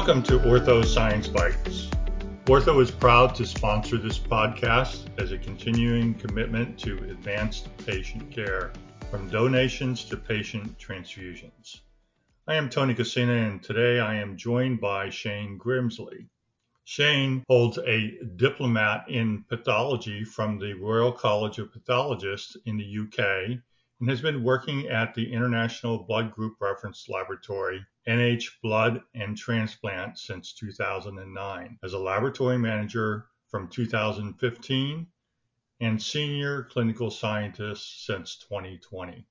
Welcome to Ortho Science Bites. Ortho is proud to sponsor this podcast as a continuing commitment to advanced patient care, from donations to patient transfusions. I am Tony Cassina, and today I am joined by Shane Grimsley. Shane holds a diplomate in pathology from the Royal College of Pathologists in the UK and has been working at the International Blood Group Reference Laboratory, NHS Blood and Transplant, since 2009 as a laboratory manager from 2015 and senior clinical scientist since 2020.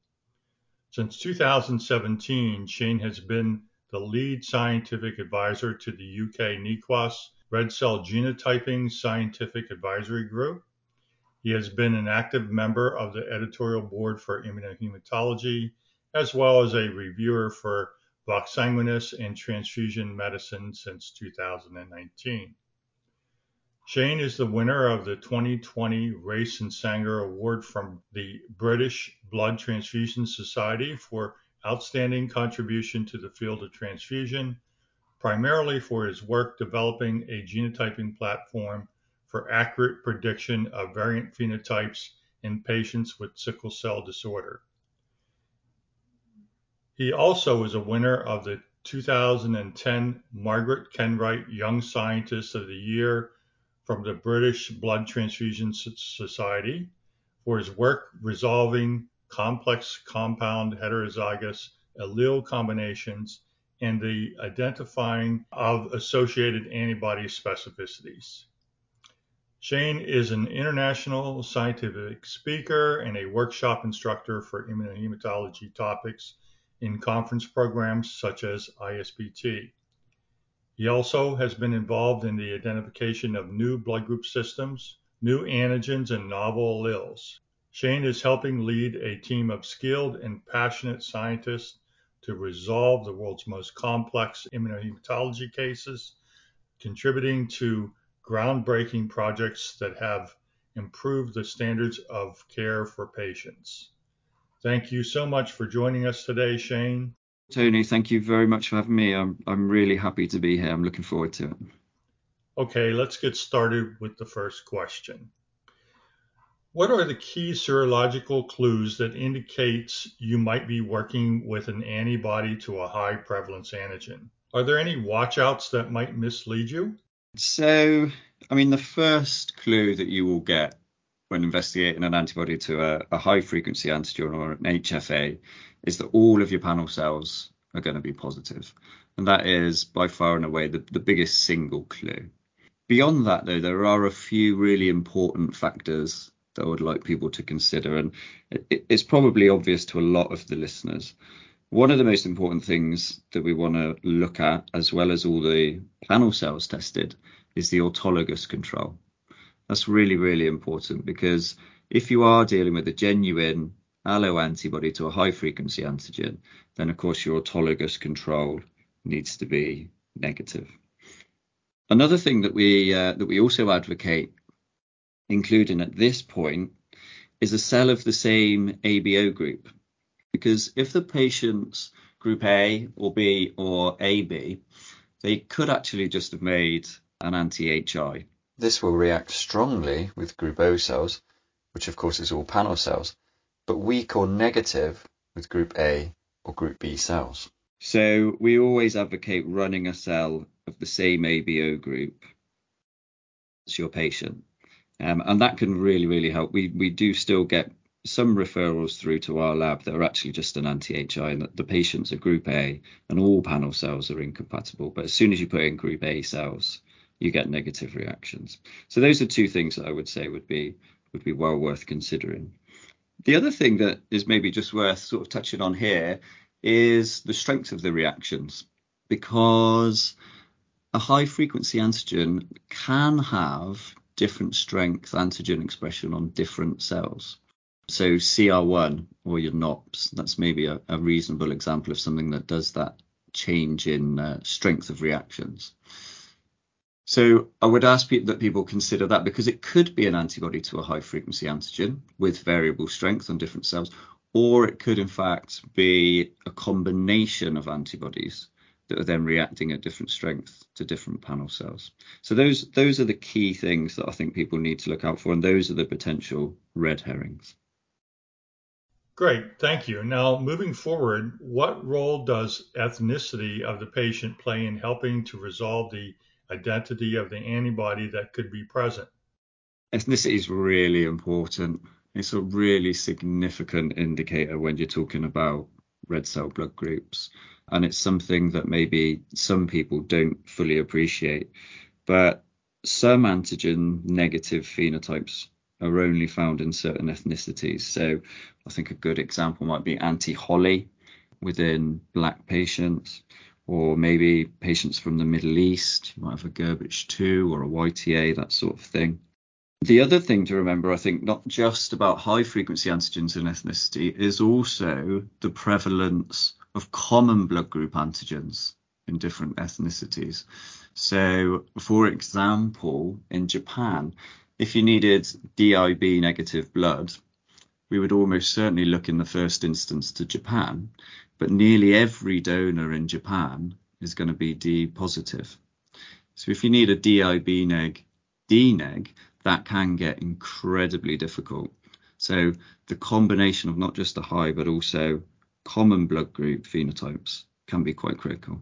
Since 2017, Shane has been the lead scientific advisor to the UK NEQAS Red Cell Genotyping Scientific Advisory Group he has been an active member of the editorial board for immunohematology, as well as a reviewer for Vox Sanguinis and transfusion medicine since 2019. Shane is the winner of the 2020 Race and Sanger Award from the British Blood Transfusion Society for outstanding contribution to the field of transfusion, primarily for his work developing a genotyping platform for accurate prediction of variant phenotypes in patients with sickle cell disorder. He also is a winner of the 2010 Margaret Kenwright Young Scientist of the Year from the British Blood Transfusion Society for his work resolving complex compound heterozygous allele combinations and the identifying of associated antibody specificities. Shane is an international scientific speaker and a workshop instructor for immunohematology topics in conference programs such as ISBT. He also has been involved in the identification of new blood group systems, new antigens, and novel alleles. Shane is helping lead a team of skilled and passionate scientists to resolve the world's most complex immunohematology cases, contributing to groundbreaking projects that have improved the standards of care for patients. Thank you so much for joining us today, Shane. Tony, thank you very much for having me. I'm, I'm really happy to be here. I'm looking forward to it. Okay, let's get started with the first question. What are the key serological clues that indicates you might be working with an antibody to a high prevalence antigen? Are there any watchouts that might mislead you? So, I mean, the first clue that you will get when investigating an antibody to a, a high frequency antigen or an HFA is that all of your panel cells are going to be positive. And that is by far and away the, the biggest single clue. Beyond that, though, there are a few really important factors that I would like people to consider. And it, it's probably obvious to a lot of the listeners. One of the most important things that we want to look at, as well as all the panel cells tested, is the autologous control. That's really, really important because if you are dealing with a genuine allo antibody to a high frequency antigen, then of course your autologous control needs to be negative. Another thing that we uh, that we also advocate including at this point is a cell of the same ABO group because if the patient's group A or B or AB, they could actually just have made an anti-HI. This will react strongly with group O cells, which of course is all panel cells, but weak or negative with group A or group B cells. So we always advocate running a cell of the same ABO group as your patient. Um, and that can really, really help. We we do still get some referrals through to our lab that are actually just an anti-HI and the patients are group A and all panel cells are incompatible. But as soon as you put in group A cells, you get negative reactions. So those are two things that I would say would be would be well worth considering. The other thing that is maybe just worth sort of touching on here is the strength of the reactions because a high frequency antigen can have different strength antigen expression on different cells. So CR1 or your Knops, that's maybe a, a reasonable example of something that does that change in uh, strength of reactions. So I would ask that people consider that because it could be an antibody to a high frequency antigen with variable strength on different cells, or it could in fact be a combination of antibodies that are then reacting at different strength to different panel cells. So those those are the key things that I think people need to look out for, and those are the potential red herrings. Great, thank you. Now, moving forward, what role does ethnicity of the patient play in helping to resolve the identity of the antibody that could be present? Ethnicity is really important. It's a really significant indicator when you're talking about red cell blood groups. And it's something that maybe some people don't fully appreciate. But some antigen negative phenotypes are only found in certain ethnicities. So I think a good example might be anti Holley within black patients, or maybe patients from the Middle East. You might have a Gerbich2 or a YTA, that sort of thing. The other thing to remember, I think, not just about high frequency antigens and ethnicity, is also the prevalence of common blood group antigens in different ethnicities. So, for example, in Japan, if you needed DIB negative blood, we would almost certainly look in the first instance to Japan, but nearly every donor in Japan is going to be D positive. So if you need a DIB neg D neg, that can get incredibly difficult. So the combination of not just a high, but also common blood group phenotypes can be quite critical.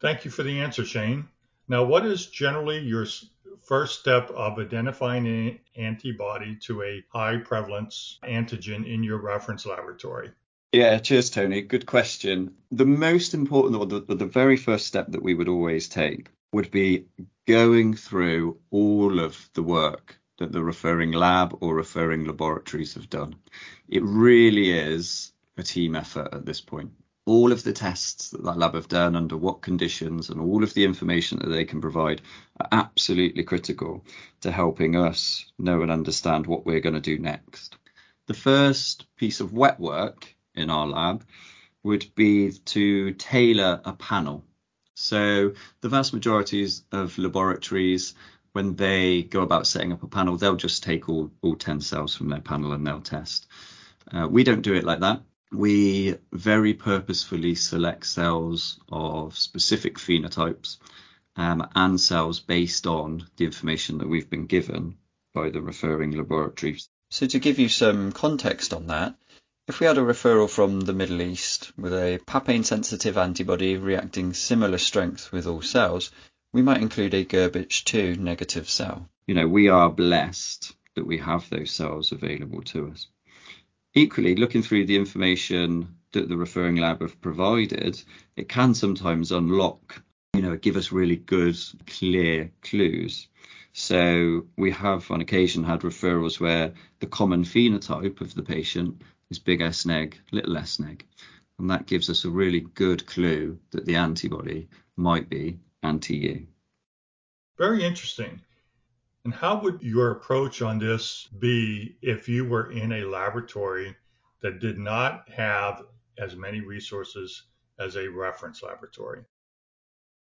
Thank you for the answer, Shane. Now, what is generally your first step of identifying an antibody to a high prevalence antigen in your reference laboratory? Yeah, cheers, Tony. Good question. The most important, or the, the very first step that we would always take would be going through all of the work that the referring lab or referring laboratories have done. It really is a team effort at this point all of the tests that that lab have done under what conditions and all of the information that they can provide are absolutely critical to helping us know and understand what we're going to do next. The first piece of wet work in our lab would be to tailor a panel. So the vast majorities of laboratories, when they go about setting up a panel, they'll just take all, all 10 cells from their panel and they'll test. Uh, we don't do it like that we very purposefully select cells of specific phenotypes um, and cells based on the information that we've been given by the referring laboratories. So, to give you some context on that, if we had a referral from the Middle East with a papain sensitive antibody reacting similar strength with all cells, we might include a Gerbich 2 negative cell. You know, we are blessed that we have those cells available to us. Equally, looking through the information that the referring lab have provided, it can sometimes unlock, you know, give us really good, clear clues. So we have on occasion had referrals where the common phenotype of the patient is big S neg, little s neg. And that gives us a really good clue that the antibody might be anti-U. Very interesting. And how would your approach on this be if you were in a laboratory that did not have as many resources as a reference laboratory?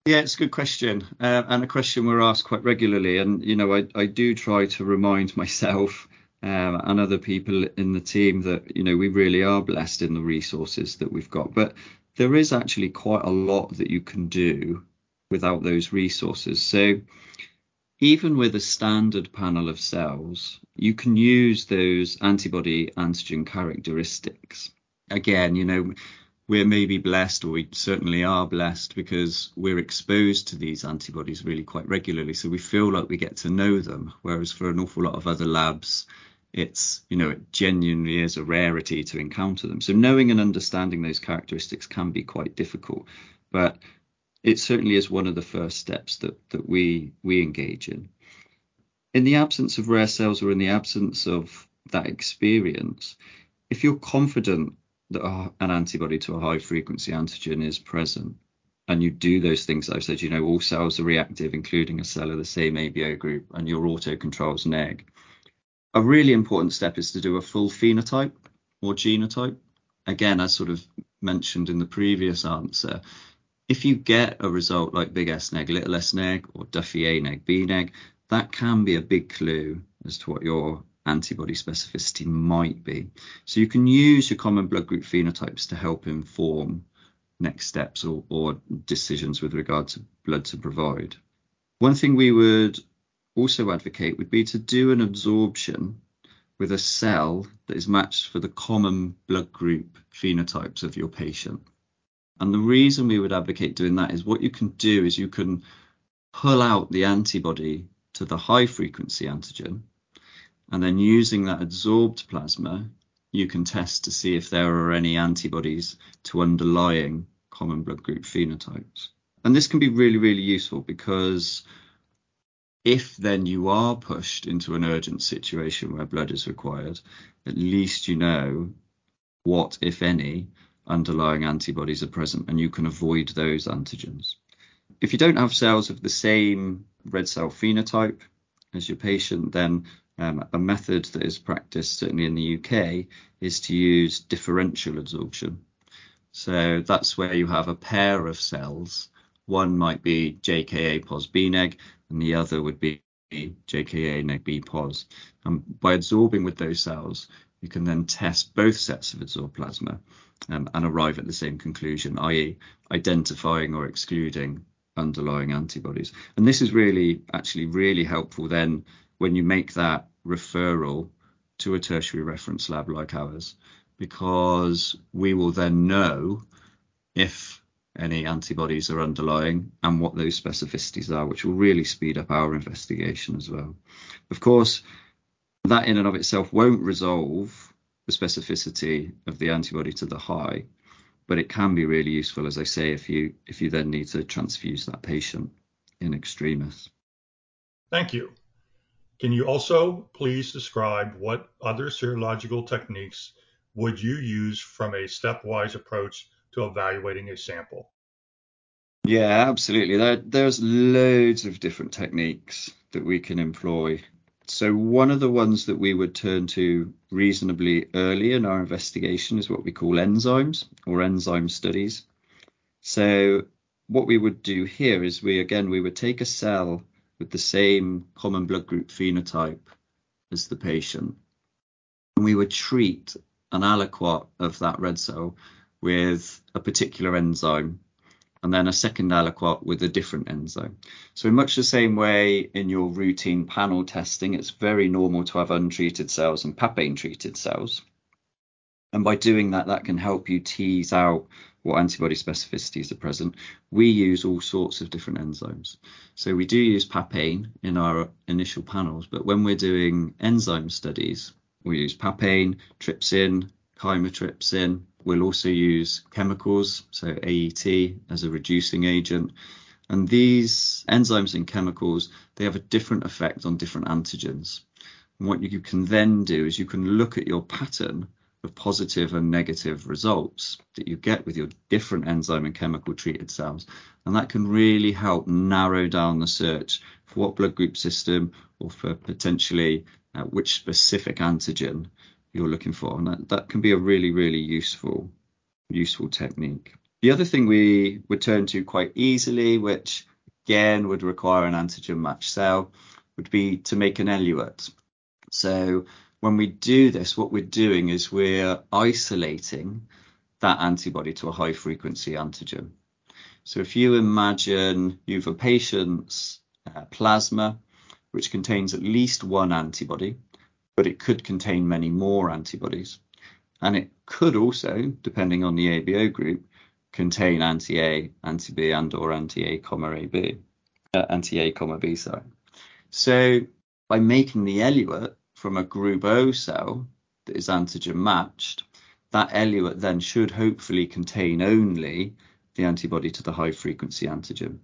Yeah, it's a good question, uh, and a question we're asked quite regularly. And you know, I, I do try to remind myself um, and other people in the team that you know we really are blessed in the resources that we've got. But there is actually quite a lot that you can do without those resources. So even with a standard panel of cells, you can use those antibody antigen characteristics. Again, you know, we're maybe blessed, or we certainly are blessed, because we're exposed to these antibodies really quite regularly. So we feel like we get to know them. Whereas for an awful lot of other labs, it's, you know, it genuinely is a rarity to encounter them. So knowing and understanding those characteristics can be quite difficult. But it certainly is one of the first steps that that we we engage in. In the absence of rare cells or in the absence of that experience, if you're confident that an antibody to a high frequency antigen is present, and you do those things I've said, you know, all cells are reactive, including a cell of the same ABO group, and your auto controls neg. A really important step is to do a full phenotype or genotype. Again, as sort of mentioned in the previous answer, if you get a result like big S neg, little s neg, or Duffy A neg, B neg, that can be a big clue as to what your antibody specificity might be. So you can use your common blood group phenotypes to help inform next steps or, or decisions with regard to blood to provide. One thing we would also advocate would be to do an absorption with a cell that is matched for the common blood group phenotypes of your patient. And the reason we would advocate doing that is what you can do is you can pull out the antibody to the high frequency antigen, and then using that absorbed plasma, you can test to see if there are any antibodies to underlying common blood group phenotypes. And this can be really, really useful because if then you are pushed into an urgent situation where blood is required, at least you know what, if any, underlying antibodies are present and you can avoid those antigens. If you don't have cells of the same red cell phenotype as your patient, then um, a method that is practiced certainly in the UK is to use differential adsorption. So that's where you have a pair of cells. One might be JKA pos B neg, and the other would be JKA neg B pos. And by adsorbing with those cells, you can then test both sets of adsorbed plasma um, and arrive at the same conclusion, i.e., identifying or excluding underlying antibodies. And this is really, actually, really helpful then when you make that referral to a tertiary reference lab like ours, because we will then know if any antibodies are underlying and what those specificities are, which will really speed up our investigation as well. Of course, that in and of itself won't resolve the specificity of the antibody to the high, but it can be really useful, as I say, if you if you then need to transfuse that patient in extremis. Thank you. Can you also please describe what other serological techniques would you use from a stepwise approach to evaluating a sample? Yeah, absolutely. There, there's loads of different techniques that we can employ. So one of the ones that we would turn to reasonably early in our investigation is what we call enzymes or enzyme studies. So what we would do here is we again we would take a cell with the same common blood group phenotype as the patient, and we would treat an aliquot of that red cell with a particular enzyme and then a second aliquot with a different enzyme. So in much the same way in your routine panel testing, it's very normal to have untreated cells and papain treated cells. And by doing that, that can help you tease out what antibody specificities are present. We use all sorts of different enzymes. So we do use papain in our initial panels, but when we're doing enzyme studies, we use papain, trypsin, chymotrypsin, We'll also use chemicals, so AET as a reducing agent. And these enzymes and chemicals, they have a different effect on different antigens. And what you can then do is you can look at your pattern of positive and negative results that you get with your different enzyme and chemical treated cells. And that can really help narrow down the search for what blood group system or for potentially uh, which specific antigen you're looking for. And that, that can be a really, really useful, useful technique. The other thing we would turn to quite easily, which again would require an antigen match cell, would be to make an eluate. So when we do this, what we're doing is we're isolating that antibody to a high frequency antigen. So if you imagine you've a patient's uh, plasma, which contains at least one antibody, but it could contain many more antibodies. And it could also, depending on the ABO group, contain anti-A, anti-B, and or anti-A, comma AB, uh, anti-A, comma B, sorry. So by making the eluate from a group O cell that is antigen matched, that eluate then should hopefully contain only the antibody to the high frequency antigen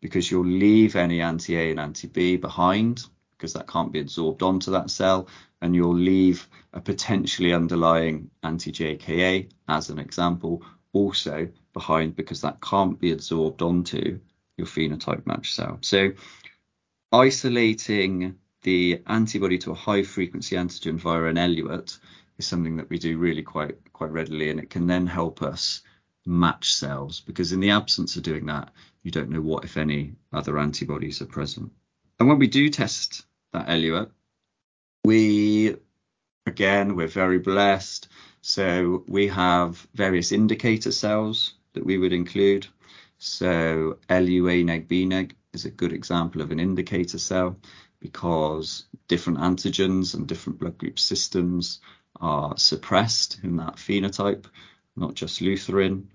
because you'll leave any anti-A and anti-B behind because that can't be absorbed onto that cell and you'll leave a potentially underlying anti-JKA as an example also behind because that can't be absorbed onto your phenotype match cell. So isolating the antibody to a high frequency antigen via an eluate is something that we do really quite quite readily and it can then help us match cells because in the absence of doing that you don't know what if any other antibodies are present. And when we do test that eluate, we, again, we're very blessed. So we have various indicator cells that we would include. So LUA neg B neg is a good example of an indicator cell because different antigens and different blood group systems are suppressed in that phenotype, not just Lutheran.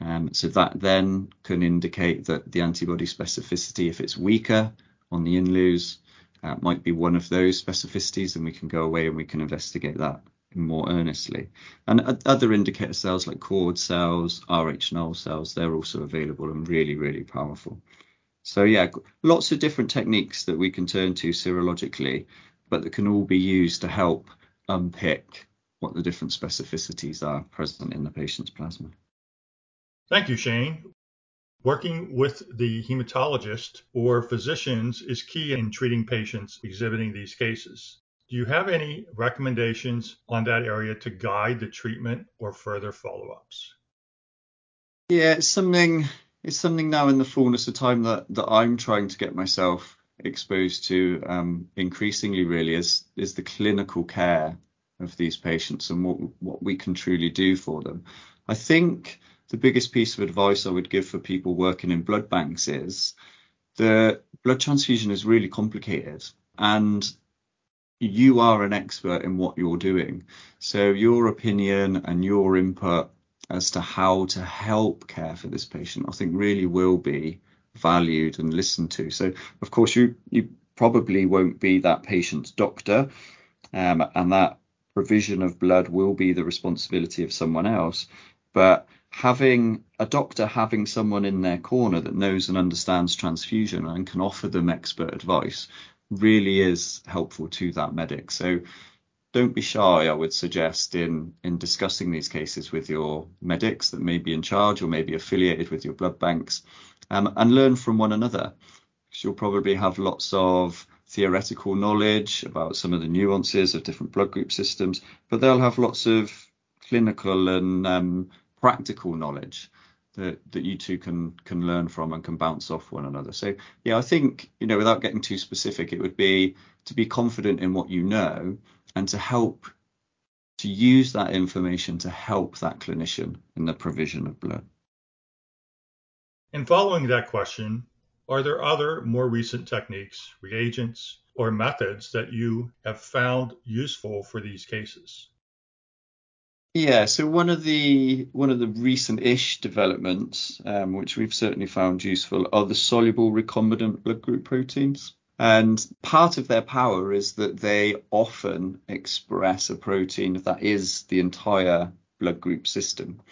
Um, so that then can indicate that the antibody specificity, if it's weaker on the INLUs, uh, might be one of those specificities, and we can go away and we can investigate that more earnestly. And other indicator cells like cord cells, Rh null cells, they're also available and really, really powerful. So yeah, lots of different techniques that we can turn to serologically, but that can all be used to help unpick what the different specificities are present in the patient's plasma. Thank you, Shane. Working with the hematologist or physicians is key in treating patients exhibiting these cases. Do you have any recommendations on that area to guide the treatment or further follow-ups? Yeah, it's something it's something now in the fullness of time that that I'm trying to get myself exposed to um, increasingly really is is the clinical care of these patients and what what we can truly do for them. I think the biggest piece of advice I would give for people working in blood banks is the blood transfusion is really complicated and you are an expert in what you're doing. So your opinion and your input as to how to help care for this patient, I think really will be valued and listened to. So of course you you probably won't be that patient's doctor, um, and that provision of blood will be the responsibility of someone else. But having a doctor having someone in their corner that knows and understands transfusion and can offer them expert advice really is helpful to that medic. So don't be shy, I would suggest, in in discussing these cases with your medics that may be in charge or may be affiliated with your blood banks, um, and learn from one another. Because you'll probably have lots of theoretical knowledge about some of the nuances of different blood group systems, but they'll have lots of clinical and um, practical knowledge that, that you two can can learn from and can bounce off one another. So yeah, I think you know without getting too specific, it would be to be confident in what you know and to help to use that information to help that clinician in the provision of blood. And following that question, are there other more recent techniques, reagents, or methods that you have found useful for these cases? Yeah, so one of the one of the recent-ish developments, um, which we've certainly found useful, are the soluble recombinant blood group proteins. And part of their power is that they often express a protein that is the entire blood group system.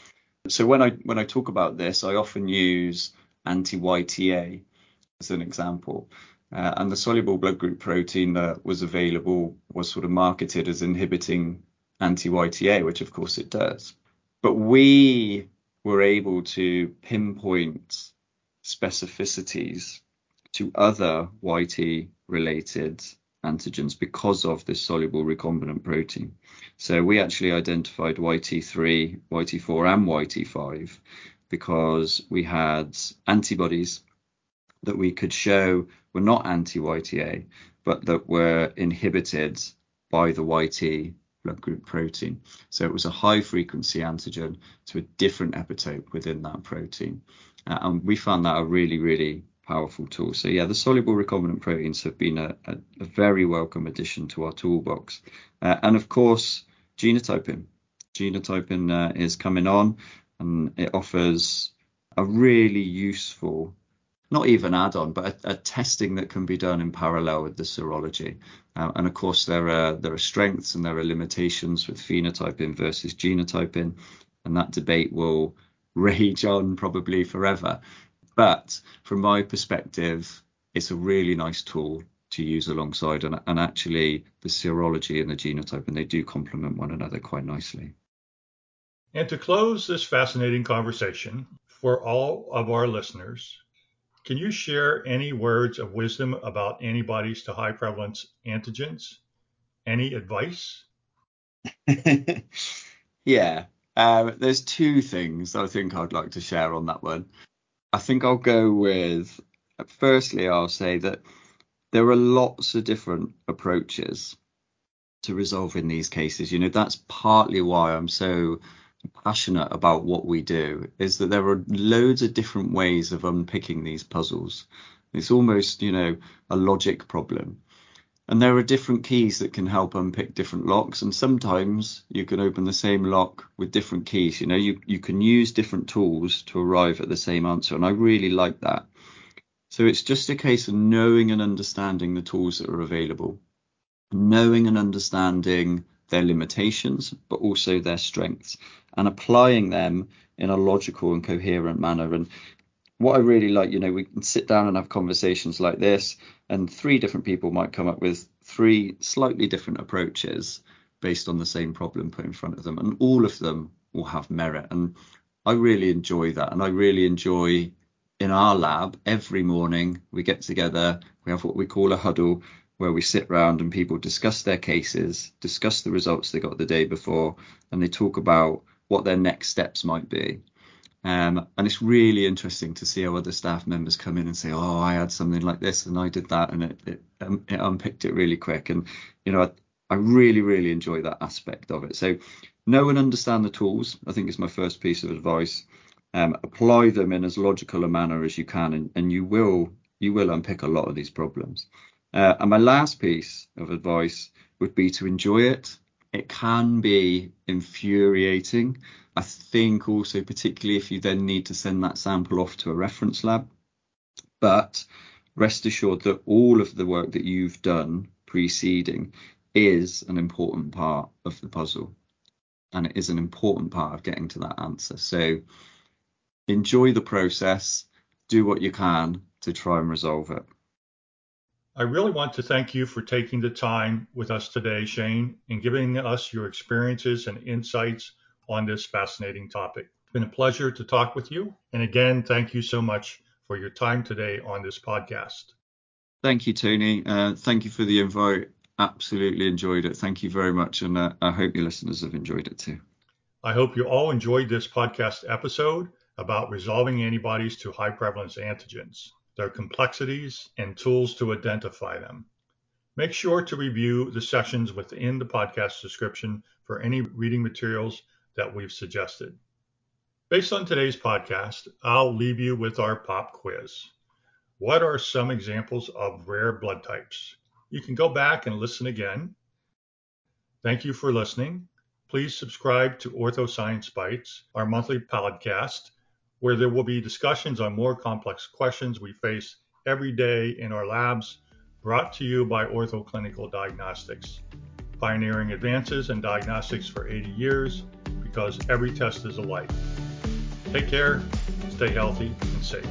So when I when I talk about this, I often use anti-YTA as an example. Uh, and the soluble blood group protein that was available was sort of marketed as inhibiting anti-YTA, which of course it does. But we were able to pinpoint specificities to other YT related antigens because of this soluble recombinant protein. So we actually identified YT3, YT4 and YT5 because we had antibodies that we could show were not anti-YTA but that were inhibited by the YT blood group protein. So it was a high frequency antigen to a different epitope within that protein. Uh, and we found that a really, really powerful tool. So yeah, the soluble recombinant proteins have been a, a, a very welcome addition to our toolbox. Uh, and of course, genotyping. Genotyping uh, is coming on and it offers a really useful not even add-on, but a, a, testing that can be done in parallel with the serology. Uh, and of course, there are there are strengths and there are limitations with phenotyping versus genotyping, and that debate will rage on probably forever. But from my perspective, it's a really nice tool to use alongside, and, and actually the serology and the genotyping they do complement one another quite nicely. And to close this fascinating conversation, for all of our listeners, can you share any words of wisdom about antibodies to high prevalence antigens? Any advice? yeah, uh, there's two things I think I'd like to share on that one. I think I'll go with firstly, I'll say that there are lots of different approaches to resolving these cases. You know, that's partly why I'm so passionate about what we do is that there are loads of different ways of unpicking these puzzles. It's almost, you know, a logic problem. And there are different keys that can help unpick different locks. And sometimes you can open the same lock with different keys. You know, you, you can use different tools to arrive at the same answer. And I really like that. So it's just a case of knowing and understanding the tools that are available, knowing and understanding their limitations, but also their strengths, and applying them in a logical and coherent manner. And what I really like, you know, we can sit down and have conversations like this, and three different people might come up with three slightly different approaches based on the same problem put in front of them, and all of them will have merit. And I really enjoy that, and I really enjoy in our lab every morning we get together, we have what we call a huddle where we sit round and people discuss their cases, discuss the results they got the day before, and they talk about what their next steps might be. Um, and it's really interesting to see how other staff members come in and say, "Oh, I had something like this and I did that," and it, it, um, it unpicked it really quick. And you know, I, I, really, really enjoy that aspect of it. So, know and understand the tools. I think is my first piece of advice. Um, apply them in as logical a manner as you can, and, and you will you will unpick a lot of these problems. Uh, and my last piece of advice would be to enjoy it. It can be infuriating I think also, particularly if you then need to send that sample off to a reference lab. But rest assured that all of the work that you've done preceding is an important part of the puzzle. And it is an important part of getting to that answer. So enjoy the process, do what you can to try and resolve it. I really want to thank you for taking the time with us today, Shane, and giving us your experiences and insights on this fascinating topic. It's been a pleasure to talk with you. And again, thank you so much for your time today on this podcast. Thank you, Tony. Uh, thank you for the invite. Absolutely enjoyed it. Thank you very much. And uh, I hope your listeners have enjoyed it too. I hope you all enjoyed this podcast episode about resolving antibodies to high prevalence antigens, their complexities, and tools to identify them. Make sure to review the sessions within the podcast description for any reading materials that we've suggested. Based on today's podcast, I'll leave you with our pop quiz. What are some examples of rare blood types? You can go back and listen again. Thank you for listening. Please subscribe to Ortho Science Bites, our monthly podcast, where there will be discussions on more complex questions we face every day in our labs, brought to you by Ortho Clinical Diagnostics, pioneering advances in diagnostics for 80 years because every test is a life. Take care, stay healthy, and safe.